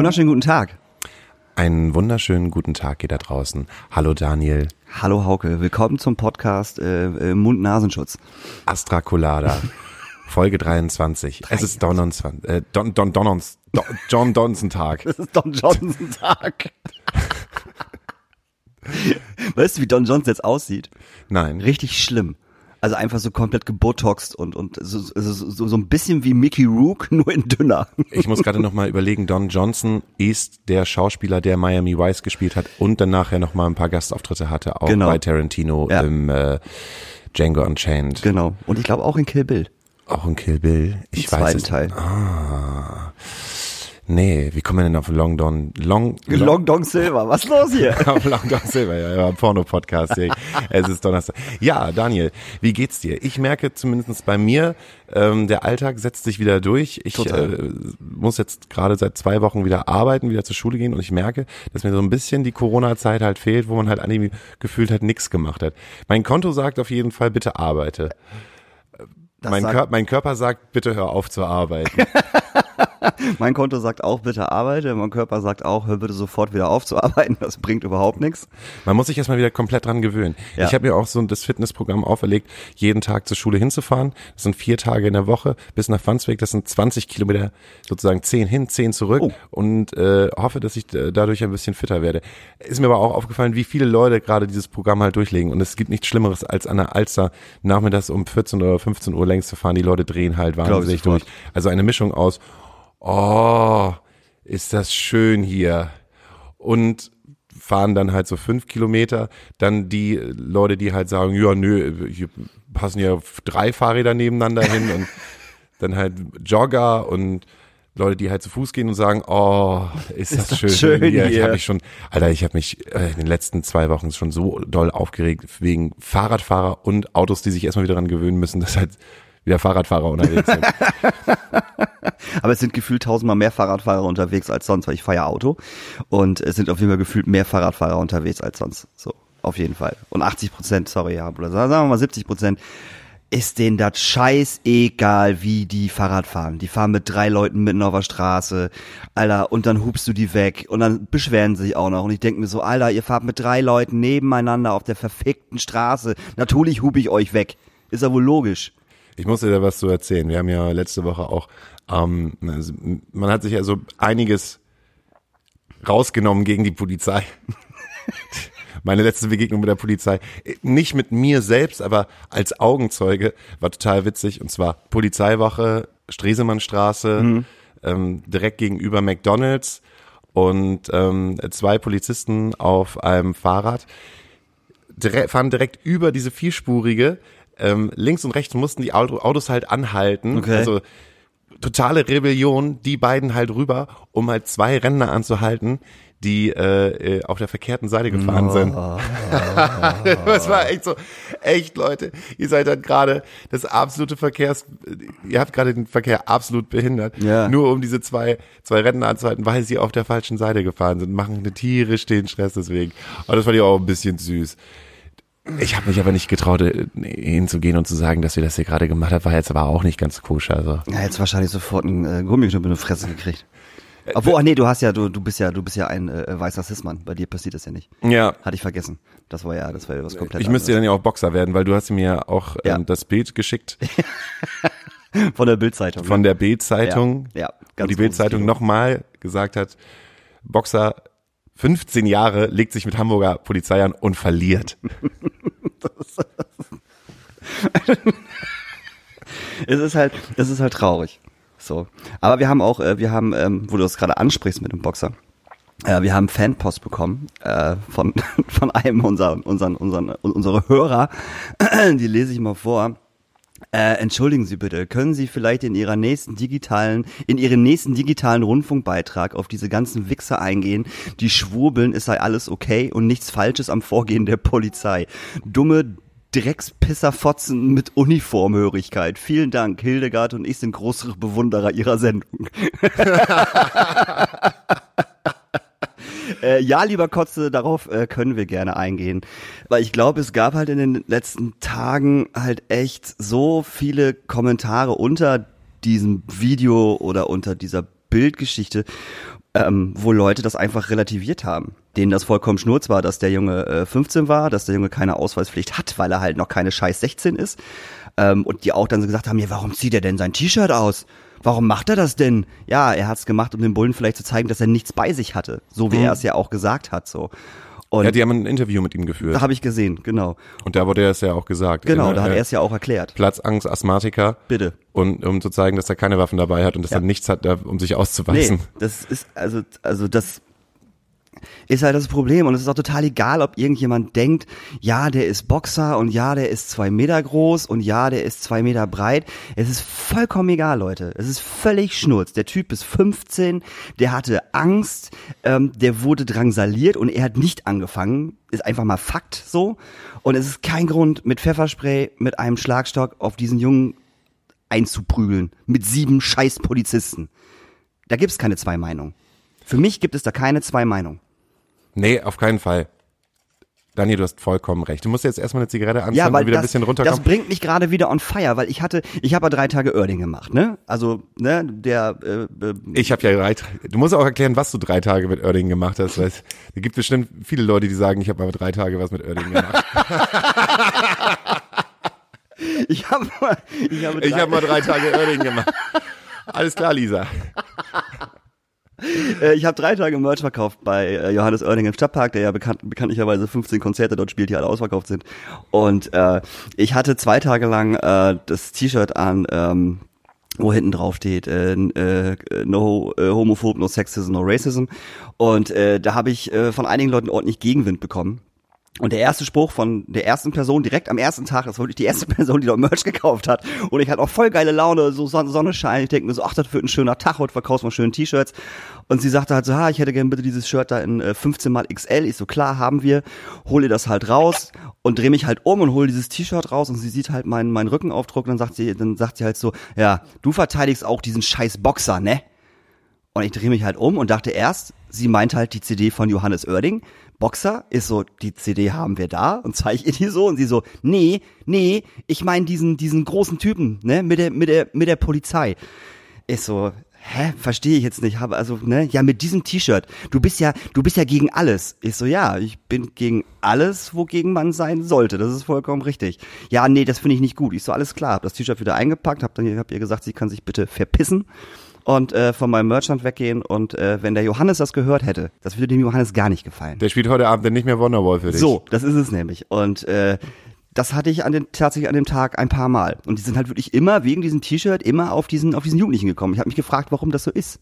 Wunderschönen guten Tag. Einen wunderschönen guten Tag ihr da draußen. Hallo Daniel. Hallo Hauke, willkommen zum Podcast äh, äh, Mund-Nasenschutz. Astra Colada. Folge 23. Es ist Donons, äh, Don, Don, Donons, Don, John Donson Tag. Das ist Don Johnson Tag. weißt du, wie Don Johnson jetzt aussieht? Nein. Richtig schlimm. Also einfach so komplett gebotoxt und, und so, so, so, so ein bisschen wie Mickey Rook, nur in dünner. Ich muss gerade noch mal überlegen, Don Johnson ist der Schauspieler, der Miami Vice gespielt hat und dann nachher noch mal ein paar Gastauftritte hatte, auch Genau. bei Tarantino Ja. im äh, Django Unchained. Genau. Und ich glaube auch in Kill Bill. Auch in Kill Bill. Ich Im weiß zweiten es. Teil. Ah. Nee, wie kommen wir denn auf Long Don? Long, Long Dong Silver, was ist los hier? Auf Long Don Silver, ja, ja Porno-Podcast. es ist Donnerstag. Ja, Daniel, wie geht's dir? Ich merke zumindest bei mir, ähm, der Alltag setzt sich wieder durch. Ich Total. äh, muss jetzt gerade seit zwei Wochen wieder arbeiten, wieder zur Schule gehen und ich merke, dass mir so ein bisschen die Corona-Zeit halt fehlt, wo man halt irgendwie gefühlt hat, nichts gemacht hat. Mein Konto sagt auf jeden Fall, bitte arbeite. Mein, Kör mein Körper sagt, bitte hör auf zu arbeiten. Mein Konto sagt auch, bitte arbeite. Mein Körper sagt auch, hör bitte sofort wieder auf zu arbeiten. Das bringt überhaupt nichts. Man muss sich erstmal wieder komplett dran gewöhnen. Ja. Ich habe mir auch so das Fitnessprogramm auferlegt, jeden Tag zur Schule hinzufahren. Das sind vier Tage in der Woche bis nach Wandsweg. Das sind 20 Kilometer, sozusagen zehn hin, zehn zurück. Oh. Und äh, hoffe, dass ich äh, dadurch ein bisschen fitter werde. Ist mir aber auch aufgefallen, wie viele Leute gerade dieses Programm halt durchlegen. Und es gibt nichts Schlimmeres, als an der Alster nachmittags um 14 oder 15 Uhr längs zu fahren. Die Leute drehen halt wahnsinnig durch. Also eine Mischung aus, oh, ist das schön hier. Und fahren dann halt so fünf Kilometer. Dann die Leute, die halt sagen, ja, nö, hier passen ja drei Fahrräder nebeneinander hin und dann halt Jogger und Leute, die halt zu Fuß gehen und sagen, oh, ist, das das schön, schön hier. Ich hier. habe mich schon, Alter, ich habe mich äh, in den letzten zwei Wochen schon so doll aufgeregt wegen Fahrradfahrer und Autos, die sich erstmal wieder daran gewöhnen müssen, dass halt wieder Fahrradfahrer unterwegs sind. Aber es sind gefühlt tausendmal mehr Fahrradfahrer unterwegs als sonst, weil ich fahre Auto. Und es sind auf jeden Fall gefühlt mehr Fahrradfahrer unterwegs als sonst. So, auf jeden Fall. Und 80 Prozent, sorry, ja, oder sagen wir mal 70 Prozent, ist denen das scheißegal, wie die Fahrrad fahren. Die fahren mit drei Leuten mitten auf der Straße, Alter, und dann hupst du die weg und dann beschweren sie sich auch noch. Und ich denke mir so, Alter, ihr fahrt mit drei Leuten nebeneinander auf der verfickten Straße. Natürlich hupe ich euch weg. Ist ja wohl logisch. Ich muss dir da was zu erzählen. Wir haben ja letzte Woche auch, ähm, also, man hat sich ja so einiges rausgenommen gegen die Polizei. Meine letzte Begegnung mit der Polizei, nicht mit mir selbst, aber als Augenzeuge, war total witzig. Und zwar Polizeiwache, Stresemannstraße, ähm, direkt gegenüber McDonalds und ähm, zwei Polizisten auf einem Fahrrad dire fahren direkt über diese vierspurige. Ähm, links und rechts mussten die Auto Autos halt anhalten. Okay. Also totale Rebellion, die beiden halt rüber, um halt zwei Rentner anzuhalten, die äh, äh, auf der verkehrten Seite gefahren sind. das war echt so, echt Leute, ihr seid dann gerade das absolute Verkehrs, ihr habt gerade den Verkehr absolut behindert, Ja. nur um diese zwei, zwei Rentner anzuhalten, weil sie auf der falschen Seite gefahren sind, machen eine tierisch den Stress deswegen. Aber das fand ich auch ein bisschen süß. Ich habe mich aber nicht getraut, äh, hinzugehen und zu sagen, dass wir das hier gerade gemacht haben, war jetzt aber auch nicht ganz koscher. Also. Ja, jetzt wahrscheinlich sofort einen äh, Gummiknüppel in die Fresse gekriegt. Obwohl, ach nee, du hast ja, du, du bist ja, du bist ja ein äh, weißer Cis-Mann. Bei dir passiert das ja nicht. Ja, Hatte ich vergessen. Das war ja, das war ja was komplett ich müsste ja dann ja auch Boxer werden, weil du hast mir auch Ja. ähm, das Bild geschickt von der Bildzeitung. von der Bild-Zeitung, Ja, ja, ganz die Bild-Zeitung nochmal gesagt hat, Boxer 15 Jahre legt sich mit Hamburger Polizei an und verliert. Es ist halt, es ist halt traurig. So. Aber wir haben auch, äh, wir haben, ähm, wo du das gerade ansprichst mit dem Boxer, äh, wir haben Fanpost bekommen äh, von von einem unserer unseren unseren unsere Hörer. Die lese ich mal vor. Äh, entschuldigen Sie bitte, können Sie vielleicht in Ihrer nächsten digitalen, in Ihren nächsten digitalen Rundfunkbeitrag auf diese ganzen Wichser eingehen, die schwurbeln, es sei alles okay und nichts Falsches am Vorgehen der Polizei. Dumme Dreckspisserfotzen mit Uniformhörigkeit. Vielen Dank. Hildegard und ich sind große Bewunderer Ihrer Sendung. Äh, ja, lieber Kotze, darauf äh, können wir gerne eingehen. Weil ich glaube, es gab halt in den letzten Tagen halt echt so viele Kommentare unter diesem Video oder unter dieser Bildgeschichte. ähm, wo Leute das einfach relativiert haben. Denen das vollkommen schnurz war, dass der Junge äh, 15 war, dass der Junge keine Ausweispflicht hat, weil er halt noch keine scheiß 16 ist. Ähm, und die auch dann so gesagt haben, ja, warum zieht er denn sein T-Shirt aus? Warum macht er das denn? Ja, er hat's gemacht, um den Bullen vielleicht zu zeigen, dass er nichts bei sich hatte. So wie Mhm. er es ja auch gesagt hat. So. Und Ja, die haben ein Interview mit ihm geführt. da habe ich gesehen, genau. Und da wurde es ja auch gesagt. Genau, Äh, da hat er es ja auch erklärt. Platzangst, Asthmatiker. Bitte. Und um zu zeigen, dass er keine Waffen dabei hat und dass Ja. er nichts hat, um sich auszuweisen. Nee, das ist, also, also das ist halt das Problem. Und es ist auch total egal, ob irgendjemand denkt, ja, der ist Boxer und ja, der ist zwei Meter groß und ja, der ist zwei Meter breit. Es ist vollkommen egal, Leute. Es ist völlig schnurz. Der Typ ist 15, der hatte Angst, ähm, der wurde drangsaliert und er hat nicht angefangen. Ist einfach mal Fakt so. Und es ist kein Grund, mit Pfefferspray, mit einem Schlagstock auf diesen Jungen einzuprügeln. Mit sieben scheiß Polizisten. Da gibt's keine zwei Meinungen. Für mich gibt es da keine zwei Meinungen. Nee, auf keinen Fall. Daniel, du hast vollkommen recht. Du musst jetzt erstmal eine Zigarette anzünden Ja, weil und wieder das, ein bisschen das runterkommen. bringt mich gerade wieder on fire, weil ich hatte, ich habe ja drei Tage Erding gemacht, ne? Also, ne, der, äh, äh, Ich habe ja drei Du musst auch erklären, was du drei Tage mit Oerding gemacht hast. Weil es da gibt bestimmt viele Leute, die sagen, ich habe mal drei Tage was mit Oerding gemacht. ich habe, mal- ich habe, Ich drei, habe mal drei Tage Oerding gemacht. Alles klar, Lisa. äh, ich habe drei Tage Merch verkauft bei äh, Johannes Oerding im Stadtpark, der ja bekannt, bekanntlicherweise 15 Konzerte dort spielt, die alle ausverkauft sind. Und äh, ich hatte zwei Tage lang äh, das T-Shirt an, ähm, wo hinten drauf steht, äh, äh, no äh, homophob, no sexism, no racism. Und äh, da habe ich äh, von einigen Leuten ordentlich Gegenwind bekommen. Und der erste Spruch von der ersten Person direkt am ersten Tag, das war wirklich die erste Person, die dort Merch gekauft hat. Und ich hatte auch voll geile Laune, so Son- Sonne scheint. Ich denke mir so, ach, das wird ein schöner Tag, heute verkaufst du schöne T-Shirts. Und sie sagte halt so, ha, ich hätte gerne bitte dieses Shirt da in äh, 15 mal XL. Ich so, klar, haben wir. Hol ihr das halt raus und dreh mich halt um und hol dieses T-Shirt raus und sie sieht halt meinen, meinen Rückenaufdruck und dann sagt sie, dann sagt sie halt so, ja, du verteidigst auch diesen scheiß Boxer, ne? Und ich drehe mich halt um und dachte erst, sie meint halt die CD von Johannes Oerding. Boxer ist so, die CD haben wir da und zeige ihr die so und sie so, nee, nee, ich meine diesen, diesen großen Typen, ne, mit der, mit der, mit der Polizei. Ich so, hä, verstehe ich jetzt nicht, habe also, ne, ja, mit diesem T-Shirt. Du bist ja, du bist ja gegen alles. Ich so, ja, ich bin gegen alles, wogegen man sein sollte. Das ist vollkommen richtig. Ja, nee, das finde ich nicht gut. Ich so, alles klar, hab das T-Shirt wieder eingepackt, hab dann, hab ihr gesagt, sie kann sich bitte verpissen und äh, von meinem Merchant weggehen und äh, wenn der Johannes das gehört hätte, das würde dem Johannes gar nicht gefallen. Der spielt heute Abend dann nicht mehr Wonderwall für dich. So, das ist es nämlich. Und äh, das hatte ich an den, tatsächlich an dem Tag ein paar Mal. Und die sind halt wirklich immer wegen diesem T-Shirt immer auf diesen, auf diesen Jugendlichen gekommen. Ich habe mich gefragt, warum das so ist.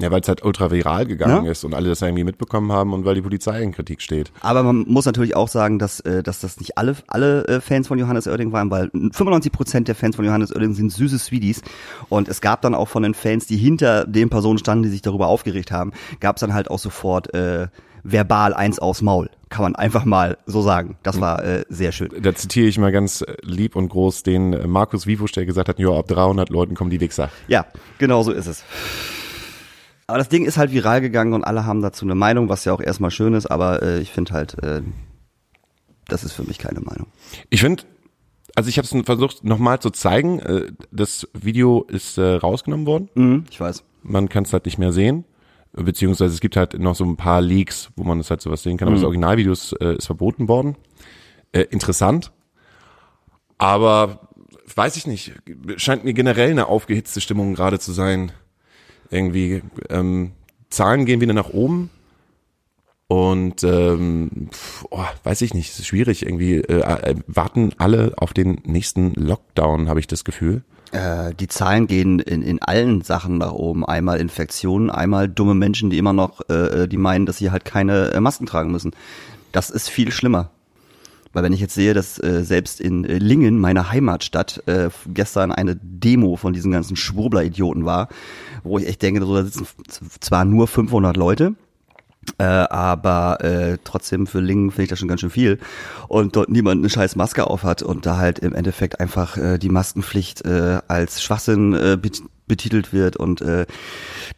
Ja, weil es halt ultra viral gegangen Ja. ist und alle das irgendwie mitbekommen haben und weil die Polizei in Kritik steht. Aber man muss natürlich auch sagen, dass, äh, dass das nicht alle, alle äh, Fans von Johannes Oerding waren, weil 95 Prozent der Fans von Johannes Oerding sind süße Sweeties. Und es gab dann auch von den Fans, die hinter den Personen standen, die sich darüber aufgeregt haben, gab es dann halt auch sofort äh, verbal eins aufs Maul. Kann man einfach mal so sagen. Das war äh, sehr schön. Da zitiere ich mal ganz äh, lieb und groß den Markus Vivusch, der gesagt hat, ja, ab 300 Leuten kommen die Wichser. Ja, genau so ist es. Aber das Ding ist halt viral gegangen und alle haben dazu eine Meinung, was ja auch erstmal schön ist, aber äh, ich finde halt, äh, das ist für mich keine Meinung. Ich finde, also ich habe es versucht nochmal zu zeigen, äh, das Video ist äh, rausgenommen worden. Mhm, ich weiß. Man kann es halt nicht mehr sehen. Beziehungsweise es gibt halt noch so ein paar Leaks, wo man das halt sowas sehen kann. Aber das Originalvideo ist, äh, ist verboten worden. Äh, interessant. Aber weiß ich nicht. Scheint mir generell eine aufgehitzte Stimmung gerade zu sein. Irgendwie ähm, Zahlen gehen wieder nach oben. Und ähm, oh, weiß ich nicht, ist schwierig irgendwie. Äh, äh, warten alle auf den nächsten Lockdown, habe ich das Gefühl. Äh, die Zahlen gehen in, in allen Sachen nach oben. Einmal Infektionen, einmal dumme Menschen, die immer noch, äh, die meinen, dass sie halt keine äh, Masken tragen müssen. Das ist viel schlimmer. Weil wenn ich jetzt sehe, dass äh, selbst in äh, Lingen, meiner Heimatstadt, äh, gestern eine Demo von diesen ganzen Schwurbler-Idioten war, wo ich echt denke, so, da sitzen zwar nur 500 Leute, äh, aber äh, trotzdem für Lingen finde ich das schon ganz schön viel. Und dort niemand eine scheiß Maske aufhat und da halt im Endeffekt einfach äh, die Maskenpflicht äh, als Schwachsinn äh, bet betitelt wird und äh,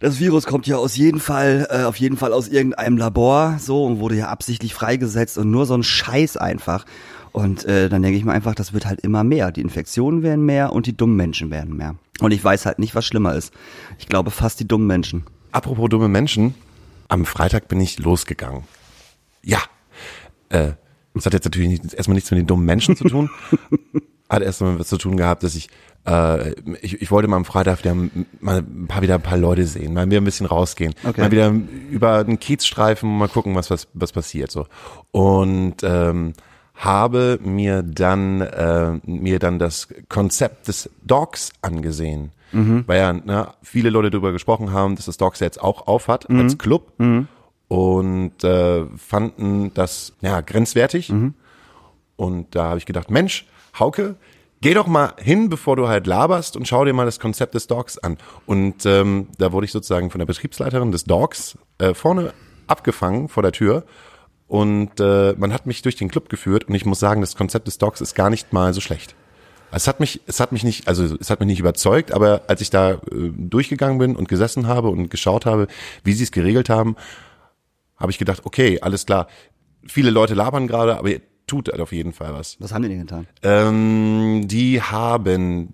das Virus kommt ja aus jeden Fall äh, auf jeden Fall aus irgendeinem Labor so und wurde ja absichtlich freigesetzt und nur so ein Scheiß einfach und äh, dann denke ich mir einfach, das wird halt immer mehr. Die Infektionen werden mehr und die dummen Menschen werden mehr. Und ich weiß halt nicht, was schlimmer ist. Ich glaube fast die dummen Menschen. Apropos dumme Menschen, am Freitag bin ich losgegangen. Ja. Äh, das hat jetzt natürlich nicht, erstmal nichts mit den dummen Menschen zu tun. hat erstmal was zu tun gehabt, dass ich, äh, ich, ich wollte mal am Freitag wieder mal ein paar wieder ein paar Leute sehen, mal wieder ein bisschen rausgehen, Okay. mal wieder über den Kiez streifen, mal gucken, was was was passiert so. Und ähm, habe mir dann äh, mir dann das Konzept des Dogs angesehen, weil ja ne, viele Leute darüber gesprochen haben, dass das Dogs jetzt auch aufhat als Club und äh, fanden das ja grenzwertig. Und da habe ich gedacht, Mensch, Hauke, geh doch mal hin, bevor du halt laberst und schau dir mal das Konzept des Dogs an. Und ähm, da wurde ich sozusagen von der Betriebsleiterin des Dogs äh, vorne abgefangen vor der Tür. Und äh, man hat mich durch den Club geführt und ich muss sagen, das Konzept des Dogs ist gar nicht mal so schlecht. Es hat mich, es hat mich nicht, also es hat mich nicht überzeugt, aber als ich da äh, durchgegangen bin und gesessen habe und geschaut habe, wie sie es geregelt haben, habe ich gedacht, okay, alles klar. Viele Leute labern gerade, aber ihr tut halt auf jeden Fall was. Was haben die denn getan? Ähm, die haben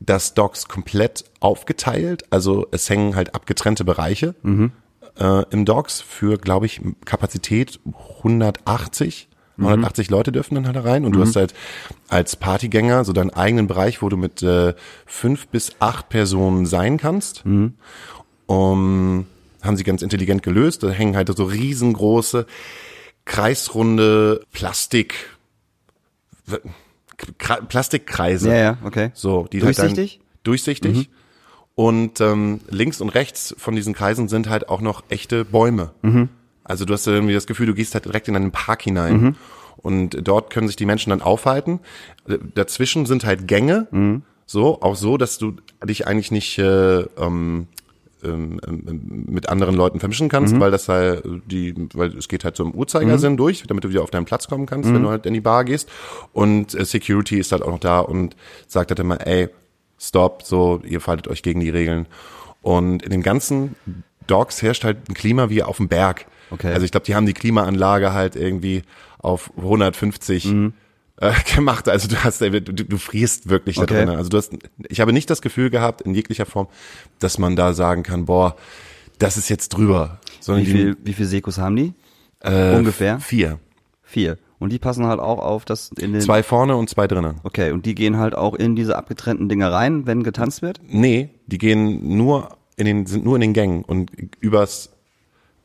das Docks komplett aufgeteilt, also es hängen halt abgetrennte Bereiche äh, im Docks für, glaube ich, Kapazität 180. 180 Leute dürfen dann halt rein und du hast halt als Partygänger so deinen eigenen Bereich, wo du mit äh, fünf bis acht Personen sein kannst. Um, haben sie ganz intelligent gelöst. Da hängen halt so riesengroße, kreisrunde Plastik, Plastikkreise. Ja, ja, okay. So, die Durchsichtig? Halt dann, durchsichtig. Und ähm, links und rechts von diesen Kreisen sind halt auch noch echte Bäume. Also du hast irgendwie das Gefühl, du gehst halt direkt in einen Park hinein. Und dort können sich die Menschen dann aufhalten. Äh, Dazwischen sind halt Gänge. So, auch so, dass du dich eigentlich nicht äh, ähm, ähm, ähm, mit anderen Leuten vermischen kannst, weil das halt die, weil es geht halt so im Uhrzeigersinn durch, damit du wieder auf deinen Platz kommen kannst, wenn du halt in die Bar gehst. Und äh, Security ist halt auch noch da und sagt halt immer, ey, stop, so, ihr faltet euch gegen die Regeln. Und in den ganzen Dogs herrscht halt ein Klima wie auf dem Berg. Okay. Also ich glaube, die haben die Klimaanlage halt irgendwie auf 150 äh, gemacht. Also du hast, du, du frierst wirklich da Okay. drin. Also du hast, ich habe nicht das Gefühl gehabt in jeglicher Form, dass man da sagen kann, boah, das ist jetzt drüber. Sondern Wie viel, wie viel Sekus haben die? die, äh, ungefähr? Vier. Vier. Und die passen halt auch auf das in den. Zwei vorne und zwei drinnen. Okay, und die gehen halt auch in diese abgetrennten Dinger rein, wenn getanzt wird? Nee, die gehen nur in den, sind nur in den Gängen und übers,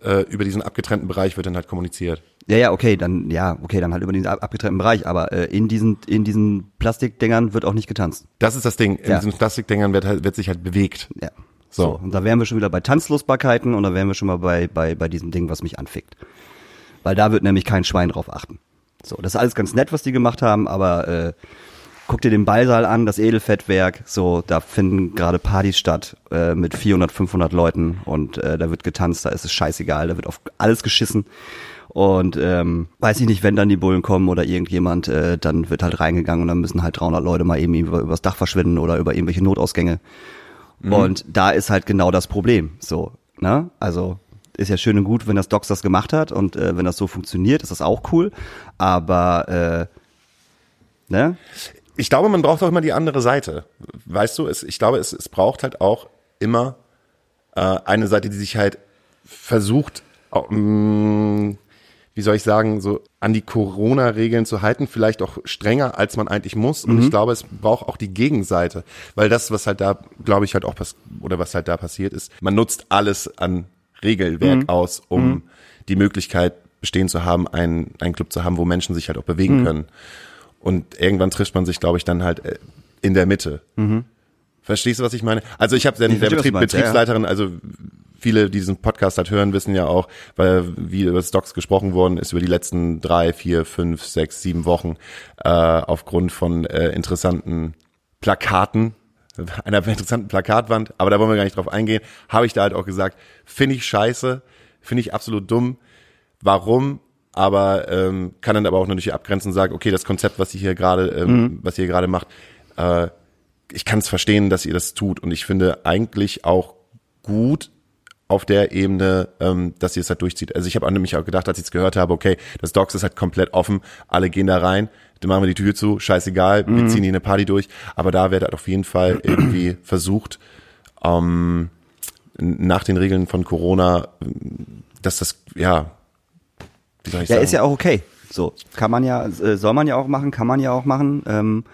äh, über diesen abgetrennten Bereich wird dann halt kommuniziert. Ja, ja, okay, dann, ja, okay, dann halt über diesen ab- abgetrennten Bereich, aber äh, in diesen, in diesen Plastikdingern wird auch nicht getanzt. Das ist das Ding. In Ja. diesen Plastikdingern wird, halt, wird sich halt bewegt. Ja. So. So. Und da wären wir schon wieder bei Tanzlosbarkeiten und da wären wir schon mal bei, bei, bei diesem Ding, was mich anfickt. Weil da wird nämlich kein Schwein drauf achten. So, das ist alles ganz nett, was die gemacht haben, aber äh, guck dir den Ballsaal an, das Edelfettwerk, so, da finden gerade Partys statt äh, mit 400, 500 Leuten und äh, da wird getanzt, da ist es scheißegal, da wird auf alles geschissen. Und ähm, weiß ich nicht, wenn dann die Bullen kommen oder irgendjemand, äh, dann wird halt reingegangen und dann müssen halt 300 Leute mal eben über, übers Dach verschwinden oder über irgendwelche Notausgänge. Und da ist halt genau das Problem. So, ne? Also ist ja schön und gut, wenn das Docs das gemacht hat und äh, wenn das so funktioniert, ist das auch cool. Aber äh, ne? Ich glaube, man braucht auch immer die andere Seite. Weißt du, es, ich glaube, es, es braucht halt auch immer äh, eine Seite, die sich halt versucht, au- mh, wie soll ich sagen, so an die Corona-Regeln zu halten, vielleicht auch strenger, als man eigentlich muss. Und ich glaube, es braucht auch die Gegenseite, weil das, was halt da, glaube ich, halt auch pass oder was halt da passiert ist, man nutzt alles an Regelwerk aus, um die Möglichkeit bestehen zu haben, einen, einen Club zu haben, wo Menschen sich halt auch bewegen können. Und irgendwann trifft man sich, glaube ich, dann halt äh, in der Mitte. Verstehst du, was ich meine? Also ich habe der verstehe, Betrieb, meinst, ja. Betriebsleiterin, also viele, die diesen Podcast halt hören, wissen ja auch, weil wie über Stocks gesprochen worden ist über die letzten drei, vier, fünf, sechs, sieben Wochen äh, aufgrund von äh, interessanten Plakaten, einer interessanten Plakatwand, aber da wollen wir gar nicht drauf eingehen, habe ich da halt auch gesagt, finde ich scheiße, finde ich absolut dumm. Warum? Aber ähm, kann dann aber auch natürlich abgrenzen und sagen, okay, das Konzept, was ihr hier gerade, ähm, was ihr gerade macht, äh, ich kann es verstehen, dass ihr das tut und ich finde eigentlich auch gut auf der Ebene, ähm, dass ihr es halt durchzieht. Also ich habe nämlich auch gedacht, als ich es gehört habe, okay, das Docs ist halt komplett offen, alle gehen da rein, dann machen wir die Tür zu, scheißegal, wir ziehen hier eine Party durch, aber da wird halt auf jeden Fall irgendwie versucht, ähm, nach den Regeln von Corona dass das, ja, wie soll ich Ja, sagen? ist ja auch okay. So, kann man ja, äh, soll man ja auch machen, kann man ja auch machen. Ähm,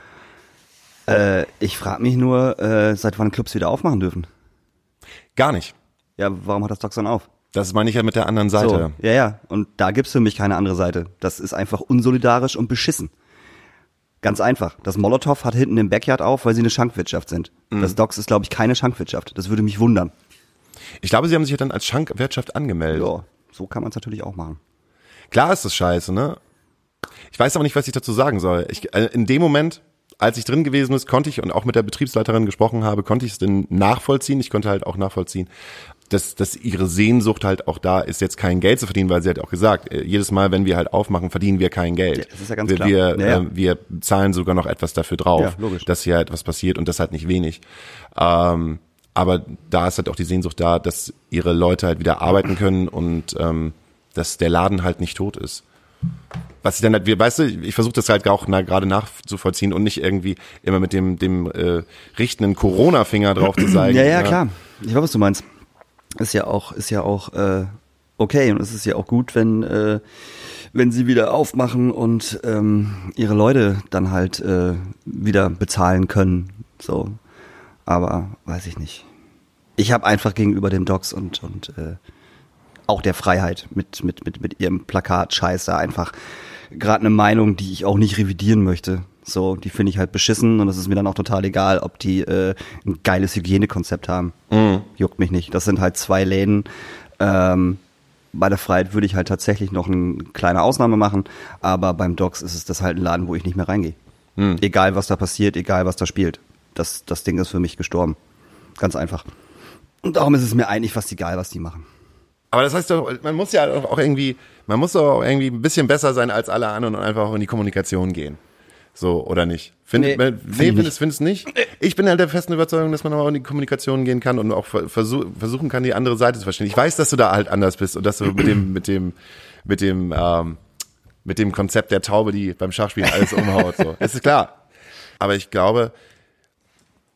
äh, ich frage mich nur, äh, seit wann Clubs wieder aufmachen dürfen. Gar nicht. Ja, warum hat das Docs dann auf? Das meine ich ja mit der anderen Seite. So, ja, ja. Und da gibt's für mich keine andere Seite. Das ist einfach unsolidarisch und beschissen. Ganz einfach. Das Molotow hat hinten im Backyard auf, weil sie eine Schankwirtschaft sind. Mhm. Das Docs ist, glaube ich, keine Schankwirtschaft. Das würde mich wundern. Ich glaube, sie haben sich ja dann als Schankwirtschaft angemeldet. Ja, so kann man es natürlich auch machen. Klar ist das scheiße, ne? Ich weiß aber nicht, was ich dazu sagen soll. Ich, äh, in dem Moment, als ich drin gewesen ist, konnte ich und auch mit der Betriebsleiterin gesprochen habe, konnte ich es denn nachvollziehen. Ich konnte halt auch nachvollziehen, dass, dass ihre Sehnsucht halt auch da ist, jetzt kein Geld zu verdienen, weil sie hat auch gesagt, äh, jedes Mal, wenn wir halt aufmachen, verdienen wir kein Geld. Ja, das ist ja ganz wir, klar. Wir, Ja, ja. Äh, wir zahlen sogar noch etwas dafür drauf, Ja, logisch. dass hier halt was passiert und das halt nicht wenig. Ähm, aber da ist halt auch die Sehnsucht da, dass ihre Leute halt wieder arbeiten können und ähm, dass der Laden halt nicht tot ist. Was ich dann halt, wir- weißt du, ich versuche das halt auch na, gerade nachzuvollziehen und nicht irgendwie immer mit dem dem äh, richtenden Corona-Finger drauf zu zeigen. Ja, ja, klar. Ich weiß, was du meinst. Ist ja auch, ist ja auch äh, okay und es ist ja auch gut, wenn äh, wenn sie wieder aufmachen und ähm, ihre Leute dann halt äh, wieder bezahlen können. So, aber weiß ich nicht. Ich habe einfach gegenüber dem Docs und und äh, auch der Freiheit mit mit mit mit ihrem Plakat Scheiße einfach gerade eine Meinung, die ich auch nicht revidieren möchte. So, die finde ich halt beschissen und es ist mir dann auch total egal, ob die äh, ein geiles Hygienekonzept haben. Juckt mich nicht. Das sind halt zwei Läden. Ähm, bei der Freiheit würde ich halt tatsächlich noch eine kleine Ausnahme machen, aber beim Docs ist es das halt ein Laden, wo ich nicht mehr reingehe. Egal was da passiert, egal was da spielt. Das, das Ding ist für mich gestorben. Ganz einfach. Und darum ist es mir eigentlich fast egal, was die machen. Aber das heißt doch, man muss ja auch irgendwie, man muss doch auch irgendwie ein bisschen besser sein als alle anderen und einfach auch in die Kommunikation gehen. So, oder nicht? Find, Nee, nee, find ich nee nicht. findest, findest nicht? Ich bin halt der festen Überzeugung, dass man auch in die Kommunikation gehen kann und auch versuch, versuchen kann, die andere Seite zu verstehen. Ich weiß, dass du da halt anders bist und dass du mit dem, mit dem, mit dem, ähm, mit dem Konzept der Taube, die beim Schachspielen alles umhaut. So. Das ist klar. Aber ich glaube,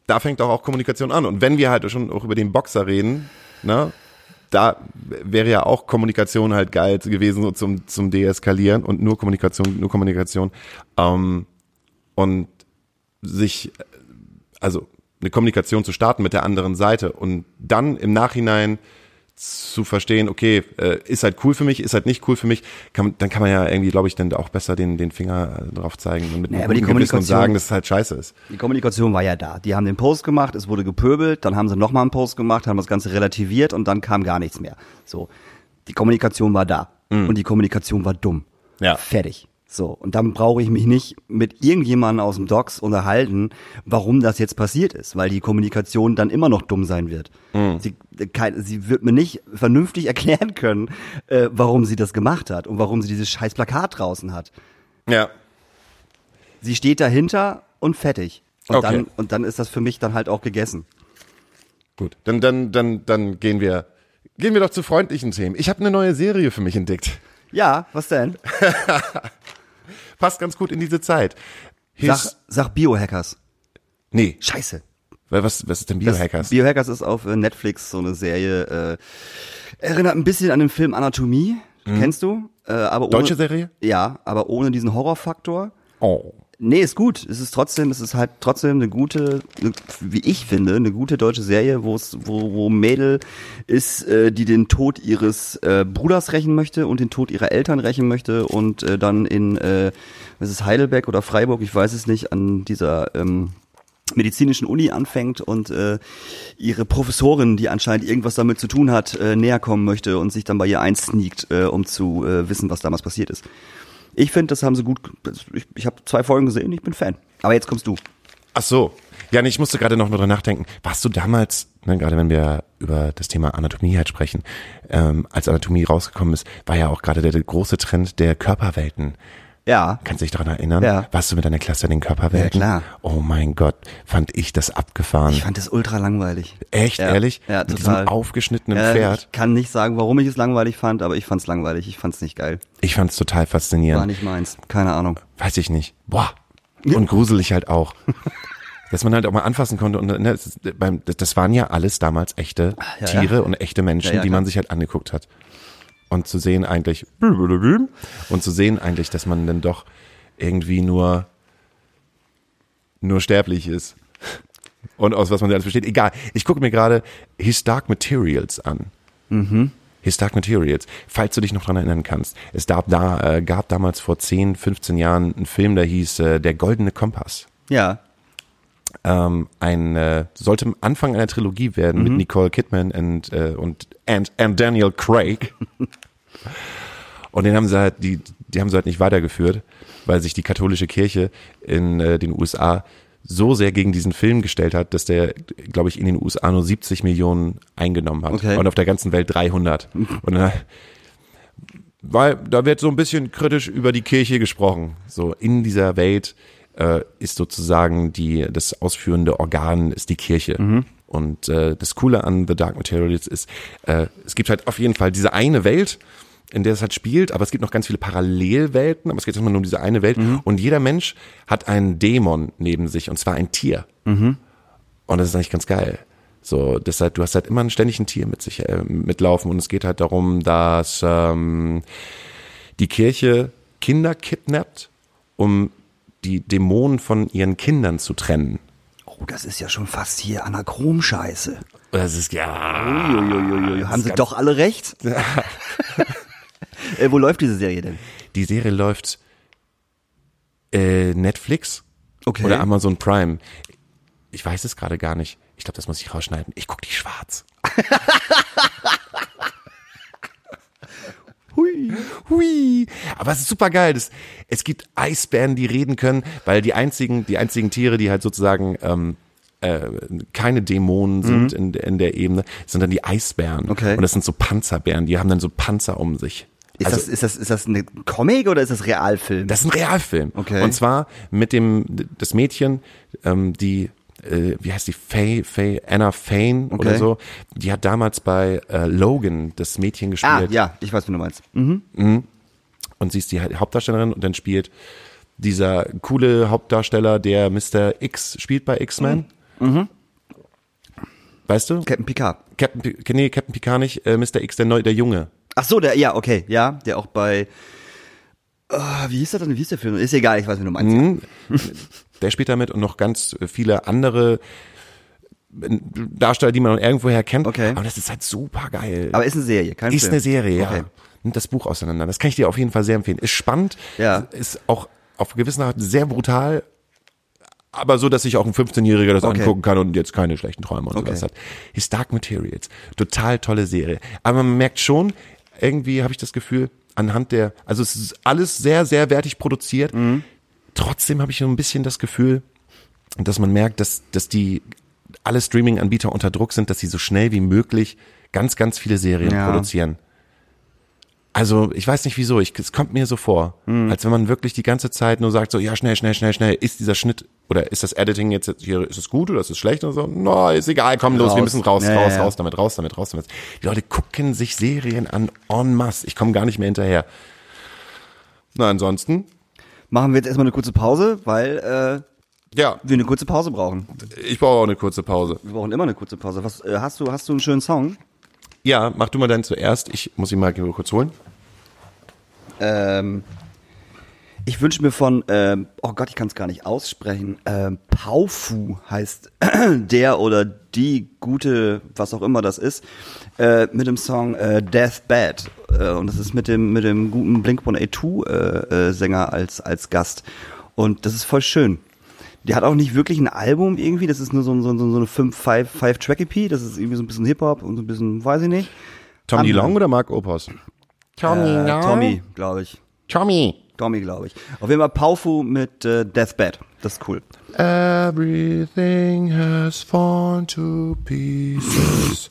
da fängt auch, auch Kommunikation an. Und wenn wir halt schon auch über den Boxer reden, ne, da wäre ja auch Kommunikation halt geil gewesen so zum, zum Deeskalieren und nur Kommunikation, nur Kommunikation. Ähm, und sich, also eine Kommunikation zu starten mit der anderen Seite und dann im Nachhinein zu verstehen, okay, äh, ist halt cool für mich, ist halt nicht cool für mich, kann, dann kann man ja irgendwie, glaube ich, dann auch besser den, den Finger äh, drauf zeigen und mit Ja, einem aber die Gewissen und Kommunikation- sagen, dass es halt scheiße ist. Die Kommunikation war ja da. Die haben den Post gemacht, es wurde gepöbelt, dann haben sie nochmal einen Post gemacht, haben das Ganze relativiert und dann kam gar nichts mehr. So. Die Kommunikation war da. Und die Kommunikation war dumm. Ja. Fertig. So. Und dann brauche ich mich nicht mit irgendjemandem aus dem Docs unterhalten, warum das jetzt passiert ist, weil die Kommunikation dann immer noch dumm sein wird. Sie, kein, sie wird mir nicht vernünftig erklären können, äh, warum sie das gemacht hat und warum sie dieses scheiß Plakat draußen hat. Ja. Sie steht dahinter und fertig. Und, Okay. dann, und dann ist das für mich dann halt auch gegessen. Gut, dann, dann, dann, dann gehen wir, gehen wir doch zu freundlichen Themen. Ich habe eine neue Serie für mich entdeckt. Ja, was denn? Passt ganz gut in diese Zeit. Sag, His, sag Biohackers. nee, Scheiße. weil was, was ist denn Das- Biohackers? Biohackers ist auf äh, Netflix so eine Serie. Äh, erinnert ein bisschen an den Film Anatomie. Kennst du? Äh, aber ohne, Mhm. Deutsche Serie? Ja, aber ohne diesen Horrorfaktor. Oh. Nee, ist gut. Es ist trotzdem, es ist halt trotzdem eine gute, wie ich finde, eine gute deutsche Serie, wo es, wo, wo Mädel ist, äh, die den Tod ihres äh, Bruders rächen möchte und den Tod ihrer Eltern rächen möchte und äh, dann in, äh, was ist Heidelberg oder Freiburg, ich weiß es nicht, an dieser ähm, medizinischen Uni anfängt und äh, ihre Professorin, die anscheinend irgendwas damit zu tun hat, äh, näher kommen möchte und sich dann bei ihr einsneakt, äh, um zu äh, wissen, was damals passiert ist. Ich finde, das haben sie gut. Ich, ich habe zwei Folgen gesehen, ich bin Fan. Aber jetzt kommst du. Ach so. Ja, nee, ich musste gerade noch drüber nachdenken. Warst du damals, ne, gerade wenn wir über das Thema Anatomie halt sprechen, ähm, als Anatomie rausgekommen ist, war ja auch gerade der, der große Trend der Körperwelten. Ja. Kannst du dich daran erinnern? Ja. Warst du mit deiner Klasse in den Körperwelten? Ja, klar. Oh mein Gott, fand ich das abgefahren. Ich fand das ultra langweilig. Echt, Ja, ehrlich? ja, Mit total. diesem aufgeschnittenen Ja, Pferd. Ich kann nicht sagen, warum ich es langweilig fand, aber ich fand's langweilig. Ich fand's nicht geil. Ich fand's total War faszinierend. nicht meins. Keine Ahnung. Weiß ich nicht. Boah. Und gruselig halt auch. Dass man halt auch mal anfassen konnte und ne, das, beim, das, waren ja alles damals echte Ja, Tiere und echte Menschen, die man sich halt angeguckt hat. Und zu sehen eigentlich und zu sehen eigentlich, dass man dann doch irgendwie nur nur sterblich ist und aus was man alles besteht. Egal. Ich gucke mir gerade His Dark Materials an. Mhm. His Dark Materials. Falls du dich noch dran erinnern kannst. Es gab da, äh, gab damals vor 10, 15 Jahren einen Film, der hieß äh, Der Goldene Kompass. Ja. Ähm, ein, äh, sollte am Anfang einer Trilogie werden Mhm. mit Nicole Kidman und, äh, und, and, and Daniel Craig. und den haben sie halt, die, die haben sie halt nicht weitergeführt, weil sich die katholische Kirche in äh, den USA so sehr gegen diesen Film gestellt hat, dass der, glaube ich, in den USA nur 70 Millionen eingenommen hat Okay. und auf der ganzen Welt 300. Und dann, weil da wird so ein bisschen kritisch über die Kirche gesprochen. So in dieser Welt äh, ist sozusagen die das ausführende Organ ist die Kirche. Und äh, das Coole an The Dark Materials ist, äh, es gibt halt auf jeden Fall diese eine Welt, in der es halt spielt, aber es gibt noch ganz viele Parallelwelten, aber es geht immer nur um diese eine Welt. Und jeder Mensch hat einen Dämon neben sich, und zwar ein Tier. Und das ist eigentlich ganz geil. So, deshalb, du hast halt immer ein ständig ein Tier mit sich äh, mitlaufen und es geht halt darum, dass ähm, die Kirche Kinder kidnappt, um die Dämonen von ihren Kindern zu trennen. Oh, das ist ja schon fast hier Anachrom-Scheiße. Das ist ja. Uiuiuiui, haben sie doch alle recht? äh, wo läuft diese Serie denn? Die Serie läuft äh, Netflix Okay. oder Amazon Prime. Ich weiß es gerade gar nicht. Ich glaube, das muss ich rausschneiden. Ich gucke die schwarz. Hui. Hui. Aber es ist super geil. Das, es gibt Eisbären, die reden können, weil die einzigen, die einzigen Tiere, die halt sozusagen ähm, äh, keine Dämonen sind in, in der Ebene, sind dann die Eisbären. Okay. Und das sind so Panzerbären, die haben dann so Panzer um sich. Ist, Also- das, ist, das, ist das eine Comic oder ist das Realfilm? Das ist ein Realfilm. Okay. Und zwar mit dem, das Mädchen, ähm, die, äh, wie heißt die, Faye, Faye, Anna Fane Okay. oder so, die hat damals bei äh, Logan das Mädchen ah, gespielt. ja, ich weiß, wie du meinst. Mhm. Und sie ist die Hauptdarstellerin und dann spielt dieser coole Hauptdarsteller, der Mr. X spielt bei X-Men. Mhm. Weißt du? Captain Picard. Captain, Pi- nee, Captain Picard nicht, äh, Mr. X, der, Neu, der Junge. Ach so, der, ja, okay, ja, der auch bei, äh, wie hieß der denn, wie hieß der Film? Ist egal, ich weiß, wie du meinst. Mhm. Der spielt damit und noch ganz viele andere äh, Darsteller, die man irgendwoher kennt. Okay. Aber das ist halt super geil. Aber ist eine Serie, kein ist Film. eine Serie, ja. Okay. Nimmt das Buch auseinander. Das kann ich dir auf jeden Fall sehr empfehlen. Ist spannend. Ja. Ist auch auf gewisse Art sehr brutal. Aber so, dass sich auch ein 15-Jähriger das Okay. angucken kann und jetzt keine schlechten Träume und Okay. sowas hat. His Dark Materials. Total tolle Serie. Aber man merkt schon, irgendwie habe ich das Gefühl, anhand der, also es ist alles sehr, sehr wertig produziert. Mhm. Trotzdem habe ich so ein bisschen das Gefühl, dass man merkt, dass, dass die alle Streaming-Anbieter unter Druck sind, dass sie so schnell wie möglich ganz, ganz viele Serien Ja. produzieren. Also ich weiß nicht wieso, ich, es kommt mir so vor, Mhm. als wenn man wirklich die ganze Zeit nur sagt so, ja schnell, schnell, schnell, schnell, ist dieser Schnitt oder ist das Editing jetzt hier, ist es gut oder ist es schlecht oder so? No, ist egal, komm los, Raus. wir müssen raus, Ja, raus, ja. raus damit, raus damit, raus damit. Die Leute gucken sich Serien an en masse, ich komme gar nicht mehr hinterher. Na ansonsten, Machen wir jetzt erstmal eine kurze Pause, weil äh, ja, wir eine kurze Pause brauchen. ich brauche auch eine kurze Pause. Wir brauchen immer eine kurze Pause. Was äh, hast du? Hast du einen schönen Song? Ja, mach du mal deinen zuerst, ich muss ihn mal kurz holen. Ähm, ich wünsche mir von, ähm, oh Gott, ich kann es gar nicht aussprechen. Ähm, Paufu heißt der oder die gute, was auch immer das ist, äh, mit dem Song äh, Death Bad. Äh, und das ist mit dem mit dem guten Blink 182 äh, äh, Sänger als als Gast. Und das ist voll schön. Die hat auch nicht wirklich ein Album irgendwie, das ist nur so, so, so so eine 5-5-5-Track-EP, das ist irgendwie so ein bisschen Hip-Hop und so ein bisschen, weiß ich nicht. Tom Haben- DeLong oder Mark Opos? Äh, Tommy, glaube ich. Tommy. Tommy, glaube ich. Auf jeden Fall Paufu mit äh, Deathbed. Das ist cool. Everything has fallen to pieces.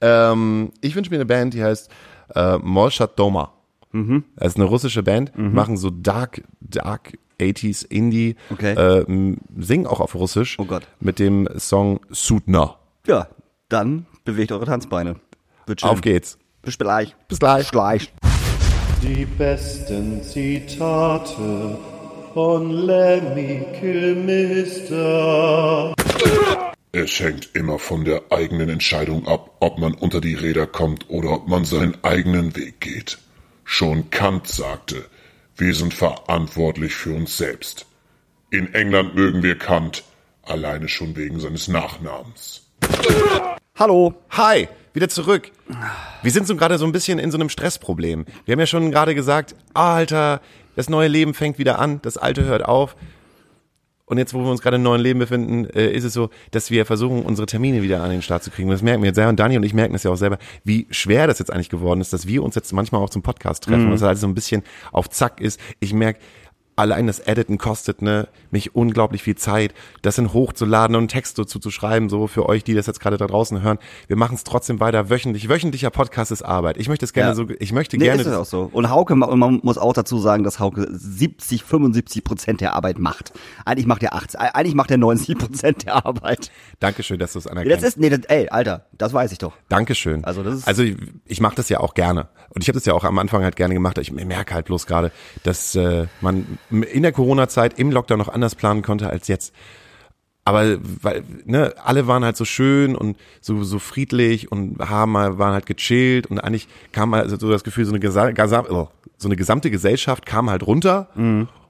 ähm, ich wünsche mir eine Band, die heißt äh, Molchat Doma. Mhm. Das ist eine russische Band, machen so Dark, Dark 80s Indie, Okay. äh, singen auch auf Russisch Oh Gott. mit dem Song Sudna. Ja, dann bewegt eure Tanzbeine. Auf geht's. Bis gleich. Bis gleich. Bis gleich. Die besten Zitate von Lemmy Kilmister. Es hängt immer von der eigenen Entscheidung ab, ob man unter die Räder kommt oder ob man seinen eigenen Weg geht. Schon Kant sagte, wir sind verantwortlich für uns selbst. In England mögen wir Kant, alleine schon wegen seines Nachnamens. Hallo. Hi, wieder zurück. Wir sind so gerade so ein bisschen in so einem Stressproblem. Wir haben ja schon gerade gesagt, Alter, das neue Leben fängt wieder an, das alte hört auf. Und jetzt, wo wir uns gerade im neuen Leben befinden, äh, ist es so, dass wir versuchen, unsere Termine wieder an den Start zu kriegen. Und das merken wir jetzt sehr. Und Dani und ich merken das ja auch selber, wie schwer das jetzt eigentlich geworden ist, dass wir uns jetzt manchmal auch zum Podcast treffen. Und dass alles so ein bisschen auf Zack ist. Ich merke, allein das Editen kostet ne, mich unglaublich viel Zeit, das in hochzuladen und einen Text dazu zu schreiben, so für euch, die das jetzt gerade da draußen hören. Wir machen es trotzdem weiter wöchentlich. Wöchentlicher Podcast ist Arbeit. Ich möchte es gerne Ja. so, ich möchte Nee, gerne. ist es auch so. Und Hauke, und man muss auch dazu sagen, dass Hauke 70, 75 Prozent der Arbeit macht. Eigentlich macht er 80, eigentlich macht er 90 Prozent der Arbeit. Dankeschön, dass du es Das anerkennst. ist, nee, das, ey, Alter, das weiß ich doch. Dankeschön. Also das ist- also ich, ich mache das ja auch gerne und ich habe das ja auch am Anfang halt gerne gemacht. Ich merke halt bloß gerade, dass äh, man in der Corona-Zeit im Lockdown noch anders planen konnte als jetzt. Aber weil ne, alle waren halt so schön und so so friedlich und haben mal waren halt gechillt und eigentlich kam halt so das Gefühl so eine gesa oh, so eine gesamte Gesellschaft kam halt runter.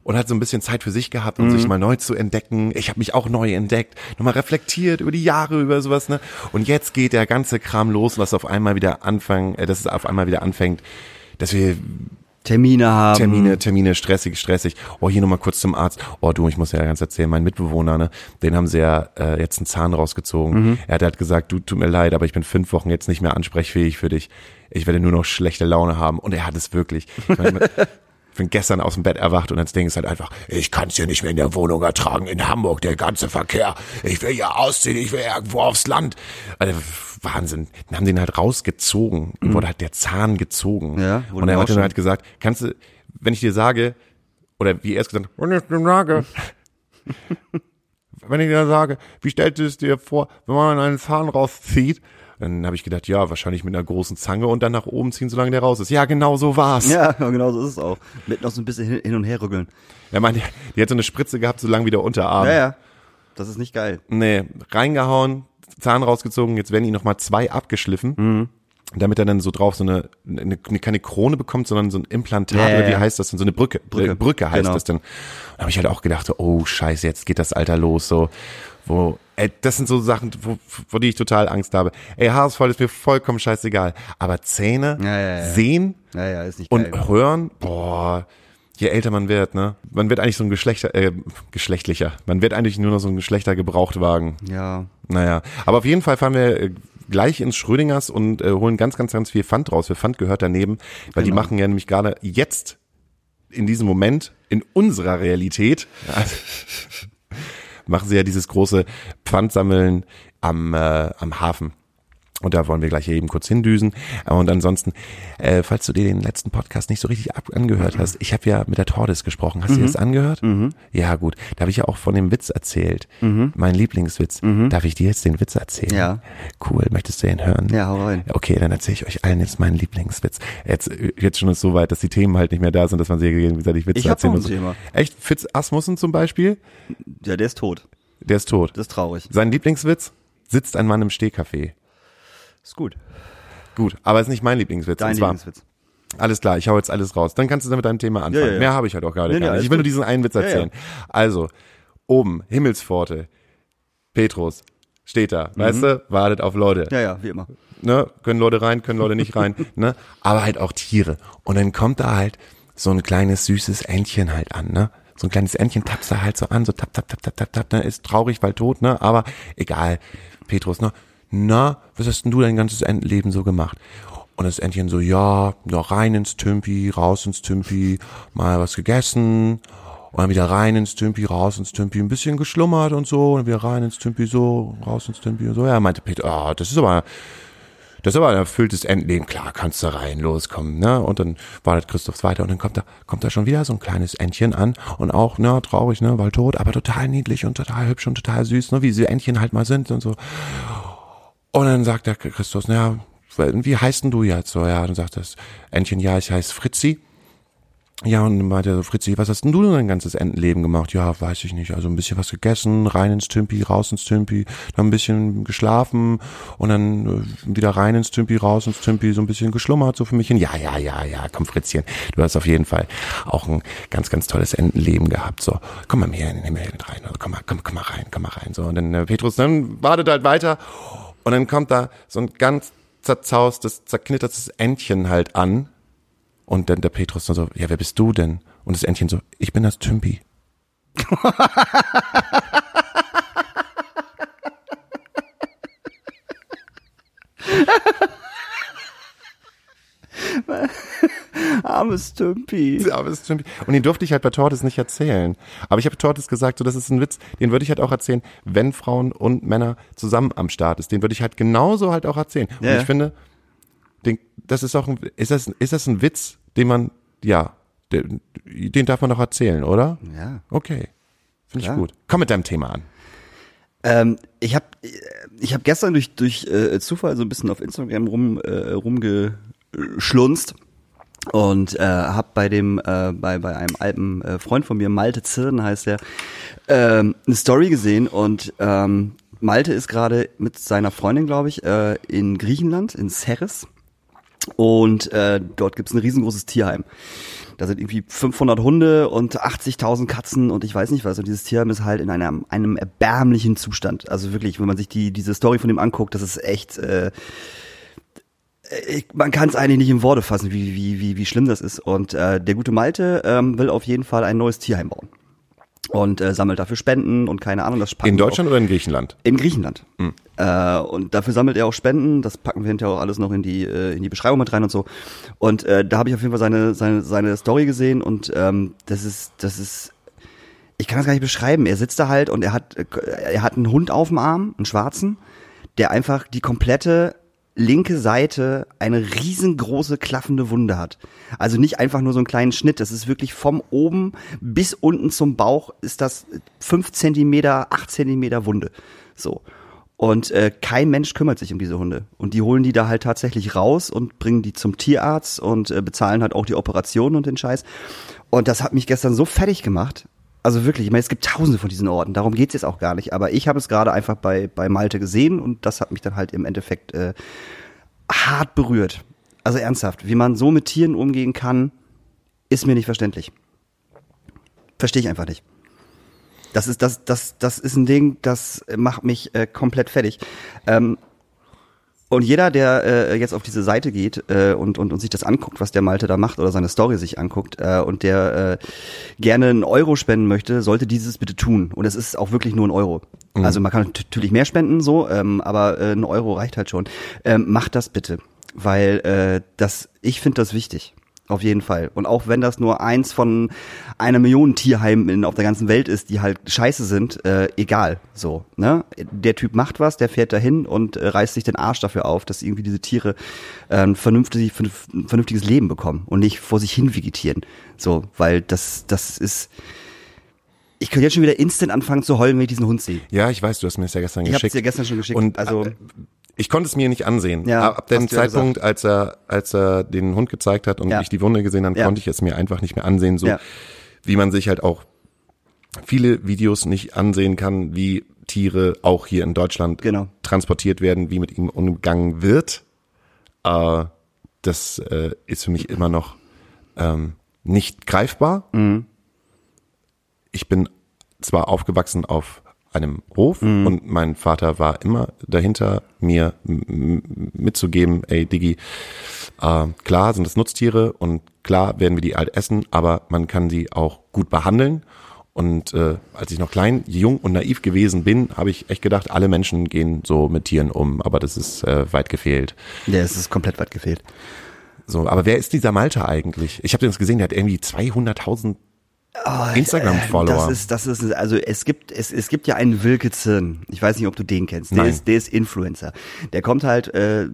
Und hat so ein bisschen Zeit für sich gehabt, um sich mal neu zu entdecken. Ich habe mich auch neu entdeckt, nochmal reflektiert über die Jahre, über sowas. Ne? Und jetzt geht der ganze Kram los, was auf einmal wieder anfangen, äh, dass es auf einmal wieder anfängt, dass wir Termine haben. Termine, Termine, stressig, stressig. Oh, hier nochmal kurz zum Arzt. Oh, du, ich muss ja ganz erzählen, mein Mitbewohner, ne, den haben sie ja äh, jetzt einen Zahn rausgezogen. Er hat halt gesagt, du, tut mir leid, aber ich bin fünf Wochen jetzt nicht mehr ansprechfähig für dich. Ich werde nur noch schlechte Laune haben. Und er hat es wirklich. Ich bin gestern aus dem Bett erwacht und das Ding ist halt einfach, ich kann es hier nicht mehr in der Wohnung ertragen, in Hamburg, der ganze Verkehr. Ich will ja ausziehen, ich will irgendwo aufs Land. Also, Wahnsinn. Dann haben die ihn halt rausgezogen. Und wurde halt der Zahn gezogen. Ja, und er hat dann halt gesagt, kannst du, wenn ich dir sage, oder wie er es gesagt hat, wenn ich dir sage, wenn ich dir sage, wie stellst du es dir vor, wenn man einen Zahn rauszieht? Dann habe ich gedacht, ja, wahrscheinlich mit einer großen Zange und dann nach oben ziehen, solange der raus ist. Ja, genau so war's. Ja, genau so ist es auch. Mit noch so ein bisschen hin- und her rütteln. Er meinte, die hat so eine Spritze gehabt, so lang wie der Unterarm. Ja, ja. Das ist nicht geil. Nee, reingehauen, Zahn rausgezogen, jetzt werden ihm nochmal zwei abgeschliffen. Mhm. Damit er dann so drauf so eine, eine, keine Krone bekommt, sondern so ein Implantat, ja, oder wie heißt das denn? So eine Brücke. Brücke, Brücke, Brücke heißt genau. das denn. Da habe ich halt auch gedacht, so, oh scheiße, jetzt geht das Alter los, so, wo, ey, das sind so Sachen, wo, vor die ich total Angst habe. Ey, Haarausfall ist mir vollkommen scheißegal. Aber Zähne, Ja, ja, ja. sehen und geil. hören, boah, je älter man wird, ne? Man wird eigentlich so ein Geschlechter, äh, geschlechtlicher. Man wird eigentlich nur noch so ein Geschlechtergebrauchtwagen. Ja. Naja, aber auf jeden Fall fahren wir äh, gleich ins Schrödingers und äh, holen ganz, ganz, ganz viel Pfand raus. Für Pfand gehört daneben, weil die Genau. machen ja nämlich gerade jetzt in diesem Moment in unserer Realität machen sie ja dieses große Pfandsammeln am, äh, am Hafen. Und da wollen wir gleich eben kurz hindüsen. Und ansonsten, äh, falls du dir den letzten Podcast nicht so richtig ab angehört hast, ich habe ja mit der Tordis gesprochen. Hast du dir das angehört? Ja, gut. Da habe ich ja auch von dem Witz erzählt. Mein Lieblingswitz. Darf ich dir jetzt den Witz erzählen? Ja. Cool. Möchtest du den hören? Ja, hau rein. Okay, dann erzähle ich euch allen jetzt meinen Lieblingswitz. Jetzt, jetzt schon ist so weit, dass die Themen halt nicht mehr da sind, dass man sich gegenseitig Witze Ich erzählen muss. Thema. Echt? Fitz Asmussen zum Beispiel? Ja, der ist tot. Der ist tot. Das ist traurig. Sein Lieblingswitz? Sitzt ein Mann im Stehcafé. Ist gut. Gut, aber ist nicht mein Lieblingswitz. Dein zwar, Lieblingswitz. Alles klar, ich hau jetzt alles raus. Dann kannst du damit deinem Thema anfangen. Ja, ja. Mehr habe ich halt auch gerade Nee, gar nicht. Ich will nur diesen einen Witz erzählen. Also, oben, Himmelspforte, Petrus, steht da, weißt du, wartet auf Leute. Ja, ja, wie immer. Ne? Können Leute rein, können Leute nicht rein, ne? Aber halt auch Tiere. Und dann kommt da halt so ein kleines süßes Entchen halt an, ne? So ein kleines Entchen tappt da halt so an, so tap, tap, tap, tap, tap, tap, ne? Ist traurig, weil tot, ne? Aber egal. Petrus, ne? Na, was hast denn du dein ganzes Entenleben so gemacht? Und das Entchen so, ja, ja, rein ins Tümpi, raus ins Tümpi, mal was gegessen, und dann wieder rein ins Tümpi, raus ins Tümpi, ein bisschen geschlummert und so, und wieder rein ins Tümpi, so, raus ins Tümpi und so. Ja, meinte Peter, ah, das ist aber, das ist aber ein erfülltes Endleben. Klar, kannst du rein, loskommen, ne? Und dann wartet Christophs weiter und dann kommt da, kommt da schon wieder so ein kleines Entchen an und auch, ne, traurig, ne, weil tot, aber total niedlich und total hübsch und total süß, ne, wie sie Entchen halt mal sind und so. Und dann sagt der Christus, naja, wie heißt denn du jetzt? So, ja, dann sagt das Entchen, ja, ich heiße Fritzi. Ja, und dann meinte so, Fritzi, was hast denn du denn dein ganzes Entenleben gemacht? Ja, weiß ich nicht. Also ein bisschen was gegessen, rein ins Tümpi, raus ins Tümpi, dann ein bisschen geschlafen und dann äh, wieder rein ins Tümpi, raus ins Tümpi, so ein bisschen geschlummert, so für mich hin. Ja, ja, ja, ja, komm Fritzchen, du hast auf jeden Fall auch ein ganz, ganz tolles Entenleben gehabt. So, komm mal hier in den Himmel rein. Also, komm mal, komm, komm mal rein, komm mal rein. So, und dann äh, Petrus, dann wartet halt weiter und dann kommt da so ein ganz zerzaustes, zerknittertes Entchen halt an und dann der Petrus so, ja, wer bist du denn? Und das Entchen so, ich bin das Tümpi. Armes Tümpi. Ist Tümpi. Und den durfte ich halt bei Tortes nicht erzählen. Aber ich habe Tortes gesagt, so das ist ein Witz, den würde ich halt auch erzählen, wenn Frauen und Männer zusammen am Start ist. Den würde ich halt genauso halt auch erzählen. Ja. Und ich finde, den, das ist auch ein, ist das, ist das ein Witz, den man, ja, den, den darf man doch erzählen, oder? Ja. Okay. Finde ich gut. Komm mit deinem Thema an. Ähm, ich habe ich hab gestern durch, durch äh, Zufall so ein bisschen auf Instagram rum, äh, rumgeschlunzt und äh, habe bei dem äh, bei bei einem alten äh, Freund von mir Malte Zirn heißt er ähm, eine Story gesehen und ähm, Malte ist gerade mit seiner Freundin glaube ich äh, in Griechenland in Serres und äh, dort gibt's ein riesengroßes Tierheim. Da sind irgendwie 500 Hunde und 80.000 Katzen und ich weiß nicht was. Und dieses Tierheim ist halt in einem, einem erbärmlichen Zustand. Also wirklich, wenn man sich die diese Story von dem anguckt, das ist echt. Äh, ich, man kann es eigentlich nicht in Worte fassen, wie wie wie wie schlimm das ist. Und äh, der gute Malte ähm, will auf jeden Fall ein neues Tierheim bauen und äh, sammelt dafür Spenden und keine Ahnung. Das packen In wir auch- Deutschland oder in Griechenland? in Griechenland. Äh, und dafür sammelt er auch Spenden. Das packen wir hinterher auch alles noch in die äh, in die Beschreibung mit rein und so. Und äh, da habe ich auf jeden Fall seine seine seine Story gesehen und ähm, das ist das ist ich kann das gar nicht beschreiben. Er sitzt da halt und er hat äh, er hat einen Hund auf dem Arm, einen schwarzen, der einfach die komplette linke Seite eine riesengroße klaffende Wunde hat. Also nicht einfach nur so einen kleinen Schnitt, das ist wirklich vom oben bis unten zum Bauch ist das fünf Zentimeter, acht Zentimeter Wunde. So. Und äh, kein Mensch kümmert sich um diese Hunde. Und die holen die da halt tatsächlich raus und bringen die zum Tierarzt und äh, bezahlen halt auch die Operationen und den Scheiß. Und das hat mich gestern so fertig gemacht. Also wirklich, ich meine, es gibt tausende von diesen Orten, darum geht's jetzt auch gar nicht. Aber ich habe es gerade einfach bei, bei Malte gesehen und das hat mich dann halt im Endeffekt äh, hart berührt. Also ernsthaft, wie man so mit Tieren umgehen kann, ist mir nicht verständlich. Verstehe ich einfach nicht. Das ist, das, das, das ist ein Ding, das macht mich äh, komplett fertig. Ähm, und jeder, der äh, jetzt auf diese Seite geht äh, und, und, und sich das anguckt, was der Malte da macht oder seine Story sich anguckt äh, und der äh, gerne einen Euro spenden möchte, sollte dieses bitte tun. Und es ist auch wirklich nur ein Euro. Also man kann natürlich mehr spenden, so, ähm, aber äh, ein Euro reicht halt schon. Ähm, macht das bitte, weil äh, das, ich finde das wichtig. Auf jeden Fall. Und auch wenn das nur eins von einer Million Tierheimen auf der ganzen Welt ist, die halt scheiße sind, äh, egal. So, ne? Der Typ macht was, der fährt dahin und äh, reißt sich den Arsch dafür auf, dass irgendwie diese Tiere äh, ein, vernünftig, ein vernünftiges Leben bekommen und nicht vor sich hin vegetieren. So, weil das, das ist. Ich könnte jetzt schon wieder instant anfangen zu heulen, wenn ich diesen Hund sehe. Ja, ich weiß, du hast mir das ja gestern Ich habe es geschickt. dir gestern schon geschickt. Und also äh, ich konnte es mir nicht ansehen. Ja, Ab dem du ja Zeitpunkt, als er, als er den Hund gezeigt hat und Ja. ich die Wunde gesehen habe, konnte ich es mir einfach nicht mehr ansehen, so wie man sich halt auch viele Videos nicht ansehen kann, wie Tiere auch hier in Deutschland Genau. transportiert werden, wie mit ihnen umgegangen wird. Äh, das äh, ist für mich immer noch ähm, nicht greifbar. Mhm. Ich bin zwar aufgewachsen auf einem Hof Mhm. und mein Vater war immer dahinter, mir mitzugeben, ey Diggi, äh, klar sind das Nutztiere und klar werden wir die alt essen, aber man kann sie auch gut behandeln. Und äh, als ich noch klein, jung und naiv gewesen bin, habe ich echt gedacht, alle Menschen gehen so mit Tieren um, aber das ist äh, weit gefehlt. ja, es ist komplett weit gefehlt. So, aber wer ist dieser Malte eigentlich? Ich habe den gesehen, der hat irgendwie 200.000 Instagram-Follower. Das ist, das ist, also es gibt, es, es gibt ja einen Wilke Zirn. Ich weiß nicht, ob du den kennst. Der Nein. ist, der ist Influencer. Der kommt halt äh,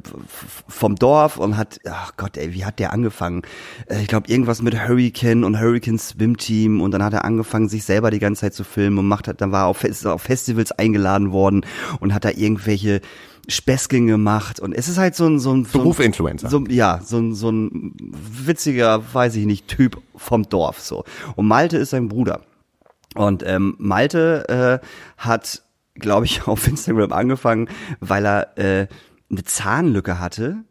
vom Dorf und hat, ach Gott, ey, wie hat der angefangen? Äh, ich glaube irgendwas mit Hurricane und Hurricane Swim Team und dann hat er angefangen, sich selber die ganze Zeit zu filmen und macht, hat, dann war er auf, Fest- auf Festivals eingeladen worden und hat da irgendwelche Späßchen gemacht und es ist halt so ein, so ein, so ein Beruf-Influencer. So, ja, so ein, so ein witziger, weiß ich nicht, Typ vom Dorf, so. Und Malte ist sein Bruder. Und ähm, Malte äh, hat, glaube ich, auf Instagram angefangen, weil er äh, eine Zahnlücke hatte.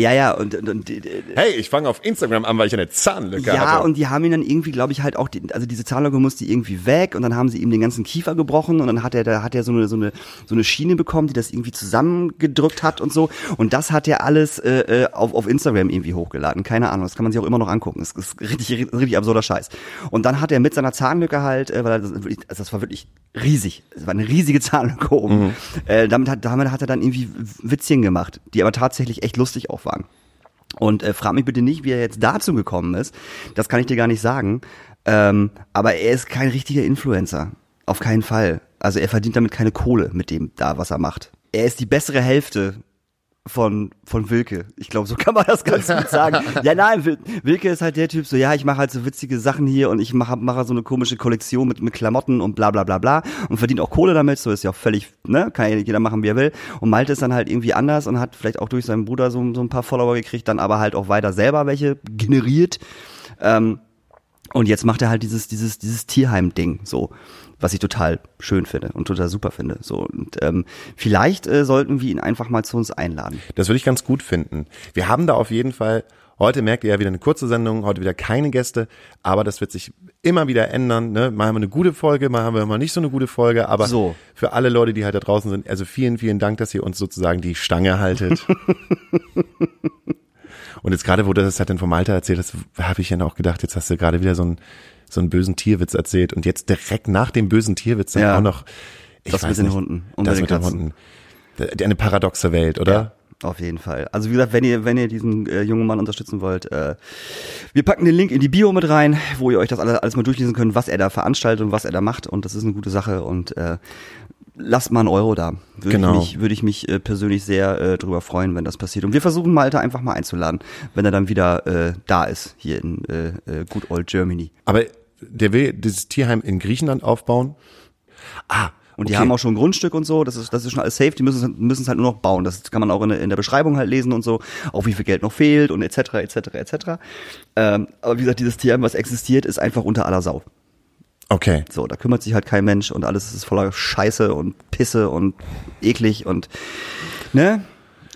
Ja, ja, und, und, und Hey, ich fange auf Instagram an, weil ich eine Zahnlücke ja, hatte. und die haben ihn dann irgendwie, glaube ich, halt auch, die, also diese Zahnlücke musste irgendwie weg und dann haben sie ihm den ganzen Kiefer gebrochen und dann hat er, da hat er so eine, so eine, so eine Schiene bekommen, die das irgendwie zusammengedrückt hat und so. Und das hat er alles äh, äh, auf, auf Instagram irgendwie hochgeladen. Keine Ahnung, das kann man sich auch immer noch angucken. Das ist richtig, richtig absurder Scheiß. Und dann hat er mit seiner Zahnlücke halt, äh, weil er das, also das war wirklich riesig. Es war eine riesige Zahnlücke oben. Äh, damit, hat, damit hat er dann irgendwie Witzchen gemacht, die aber tatsächlich echt lustig auch waren. Und äh, frag mich bitte nicht, wie er jetzt dazu gekommen ist. Das kann ich dir gar nicht sagen. Ähm, aber er ist kein richtiger Influencer. Auf keinen Fall. Also er verdient damit keine Kohle mit dem da, was er macht. Er ist die bessere Hälfte von von Wilke. Ich glaube, so kann man das ganz gut sagen. Ja, nein, Wil- Wilke ist halt der Typ, so ja, ich mache halt so witzige Sachen hier und ich mache mache so eine komische Kollektion mit mit Klamotten und bla bla bla bla und verdient auch Kohle damit, so ist ja auch völlig, ne, kann ja jeder machen, wie er will. Und Malte ist dann halt irgendwie anders und hat vielleicht auch durch seinen Bruder so, so ein paar Follower gekriegt, dann aber halt auch weiter selber welche generiert. Ähm, und jetzt macht er halt dieses, dieses, dieses Tierheim-Ding, so, was ich total schön finde und total super finde. So, und ähm, vielleicht äh, sollten wir ihn einfach mal zu uns einladen. Das würde ich ganz gut finden. Wir haben da auf jeden Fall, heute merkt ihr ja wieder eine kurze Sendung, heute wieder keine Gäste, aber das wird sich immer wieder ändern. Ne? Mal haben wir eine gute Folge, mal haben wir mal nicht so eine gute Folge, aber So. für alle Leute, die halt da draußen sind, also vielen, vielen Dank, dass ihr uns sozusagen die Stange haltet. Und jetzt gerade, wo du das halt dann vom Alter erzählt hast, habe ich ja auch gedacht, jetzt hast du gerade wieder so einen, so einen bösen Tierwitz erzählt und jetzt direkt nach dem bösen Tierwitz dann Ja. auch noch ich Das weiß mit den nicht, Hunden und Das mit mit den den. Hunden. Eine paradoxe Welt, oder? Auf jeden Fall. Also wie gesagt, wenn ihr, wenn ihr diesen äh, jungen Mann unterstützen wollt, äh, wir packen den Link in die Bio mit rein, wo ihr euch das alles, alles mal durchlesen könnt, was er da veranstaltet und was er da macht. Und das ist eine gute Sache. Und äh, lasst mal einen Euro da. Würde Genau. ich mich, würde ich mich äh, persönlich sehr äh, drüber freuen, wenn das passiert. Und wir versuchen Malte einfach mal einzuladen, wenn er dann wieder äh, da ist, hier in äh, äh, Good Old Germany. Aber der will dieses Tierheim in Griechenland aufbauen. Ah, Und die okay. haben auch schon Grundstück und so, das ist, das ist schon alles safe, die müssen, müssen es halt nur noch bauen. Das kann man auch in, der- in der Beschreibung halt lesen und so, auch wie viel Geld noch fehlt und etc. etc. etc. Ähm, aber wie gesagt, dieses Tierheim, was existiert, ist einfach unter aller Sau. Okay. So, da kümmert sich halt kein Mensch und alles ist voller Scheiße und Pisse und eklig und ne?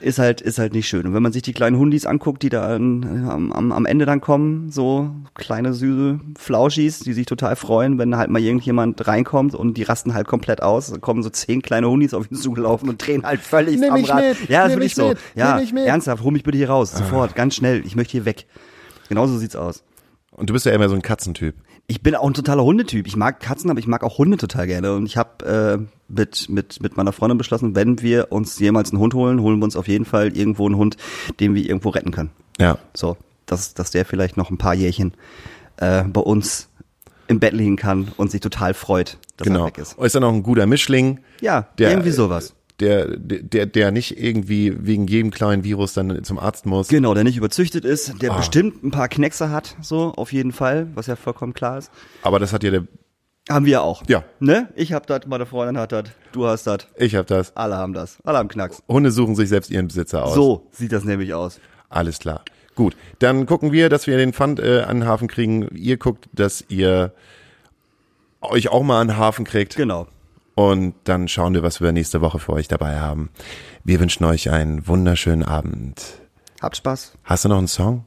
Ist halt, ist halt nicht schön. Und wenn man sich die kleinen Hundis anguckt, die da am, am, am Ende dann kommen, so kleine süße Flauschis, die sich total freuen, wenn halt mal irgendjemand reinkommt und die rasten halt komplett aus. Da kommen so zehn kleine Hundis auf ihn zugelaufen und drehen halt völlig Nimm am mich Rad. mit, ja, das mich wirklich so. mit, ja, ernsthaft, hol mich bitte hier raus, sofort, ganz schnell. Ich möchte hier weg. Genauso sieht's aus. Und du bist ja immer so ein Katzentyp. Ich bin auch ein totaler Hundetyp. Ich mag Katzen, aber ich mag auch Hunde total gerne. Und ich habe äh, mit, mit, mit meiner Freundin beschlossen, wenn wir uns jemals einen Hund holen, holen wir uns auf jeden Fall irgendwo einen Hund, den wir irgendwo retten können. Ja. So, dass, dass der vielleicht noch ein paar Jährchen äh, bei uns im Bett liegen kann und sich total freut, dass Genau. er weg ist. Ist dann auch ein guter Mischling. Ja, Der- irgendwie sowas. Der, der, der nicht irgendwie wegen jedem kleinen Virus dann zum Arzt muss. Genau, der nicht überzüchtet ist, der Ah. bestimmt ein paar Kneckse hat, so auf jeden Fall, was ja vollkommen klar ist. Aber das hat ja der, Haben wir auch. Ja. Ne? Ich hab das, meine Freundin hat das, du hast das, ich hab das. alle haben das, alle haben Knacks. Hunde suchen sich selbst ihren Besitzer aus. So sieht das nämlich aus. Alles klar. Gut, dann gucken wir, dass wir den Pfand äh, an den Hafen kriegen. Ihr guckt, dass ihr euch auch mal an den Hafen kriegt. Genau. Und dann schauen wir, was wir nächste Woche für euch dabei haben. Wir wünschen euch einen wunderschönen Abend. Habt Spaß. Hast du noch einen Song?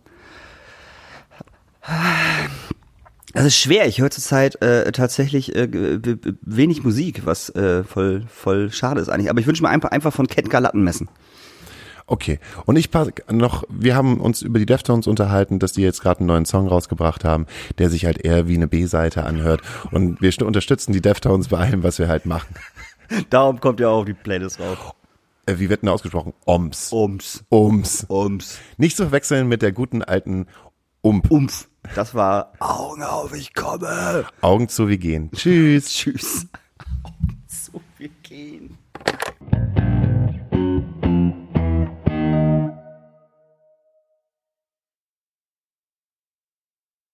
Das ist schwer. Ich höre zurzeit äh, tatsächlich äh, wenig Musik, was äh, voll voll schade ist eigentlich. Aber ich wünsche mir einfach einfach von Cat Galatten messen. Okay. Und ich pass noch, wir haben uns über die Deftones unterhalten, dass die jetzt gerade einen neuen Song rausgebracht haben, der sich halt eher wie eine B-Seite anhört. Und wir st- unterstützen die Deftones bei allem, was wir halt machen. Darum kommt ja auch die Playlist rauf. Äh, wie wird denn ausgesprochen? Oms. Ums. Ums. Ums. Nicht zu verwechseln mit der guten alten Ump. Umf. Das war Augen auf, ich komme. Augen zu, wir gehen. Tschüss. Tschüss. So, wir gehen.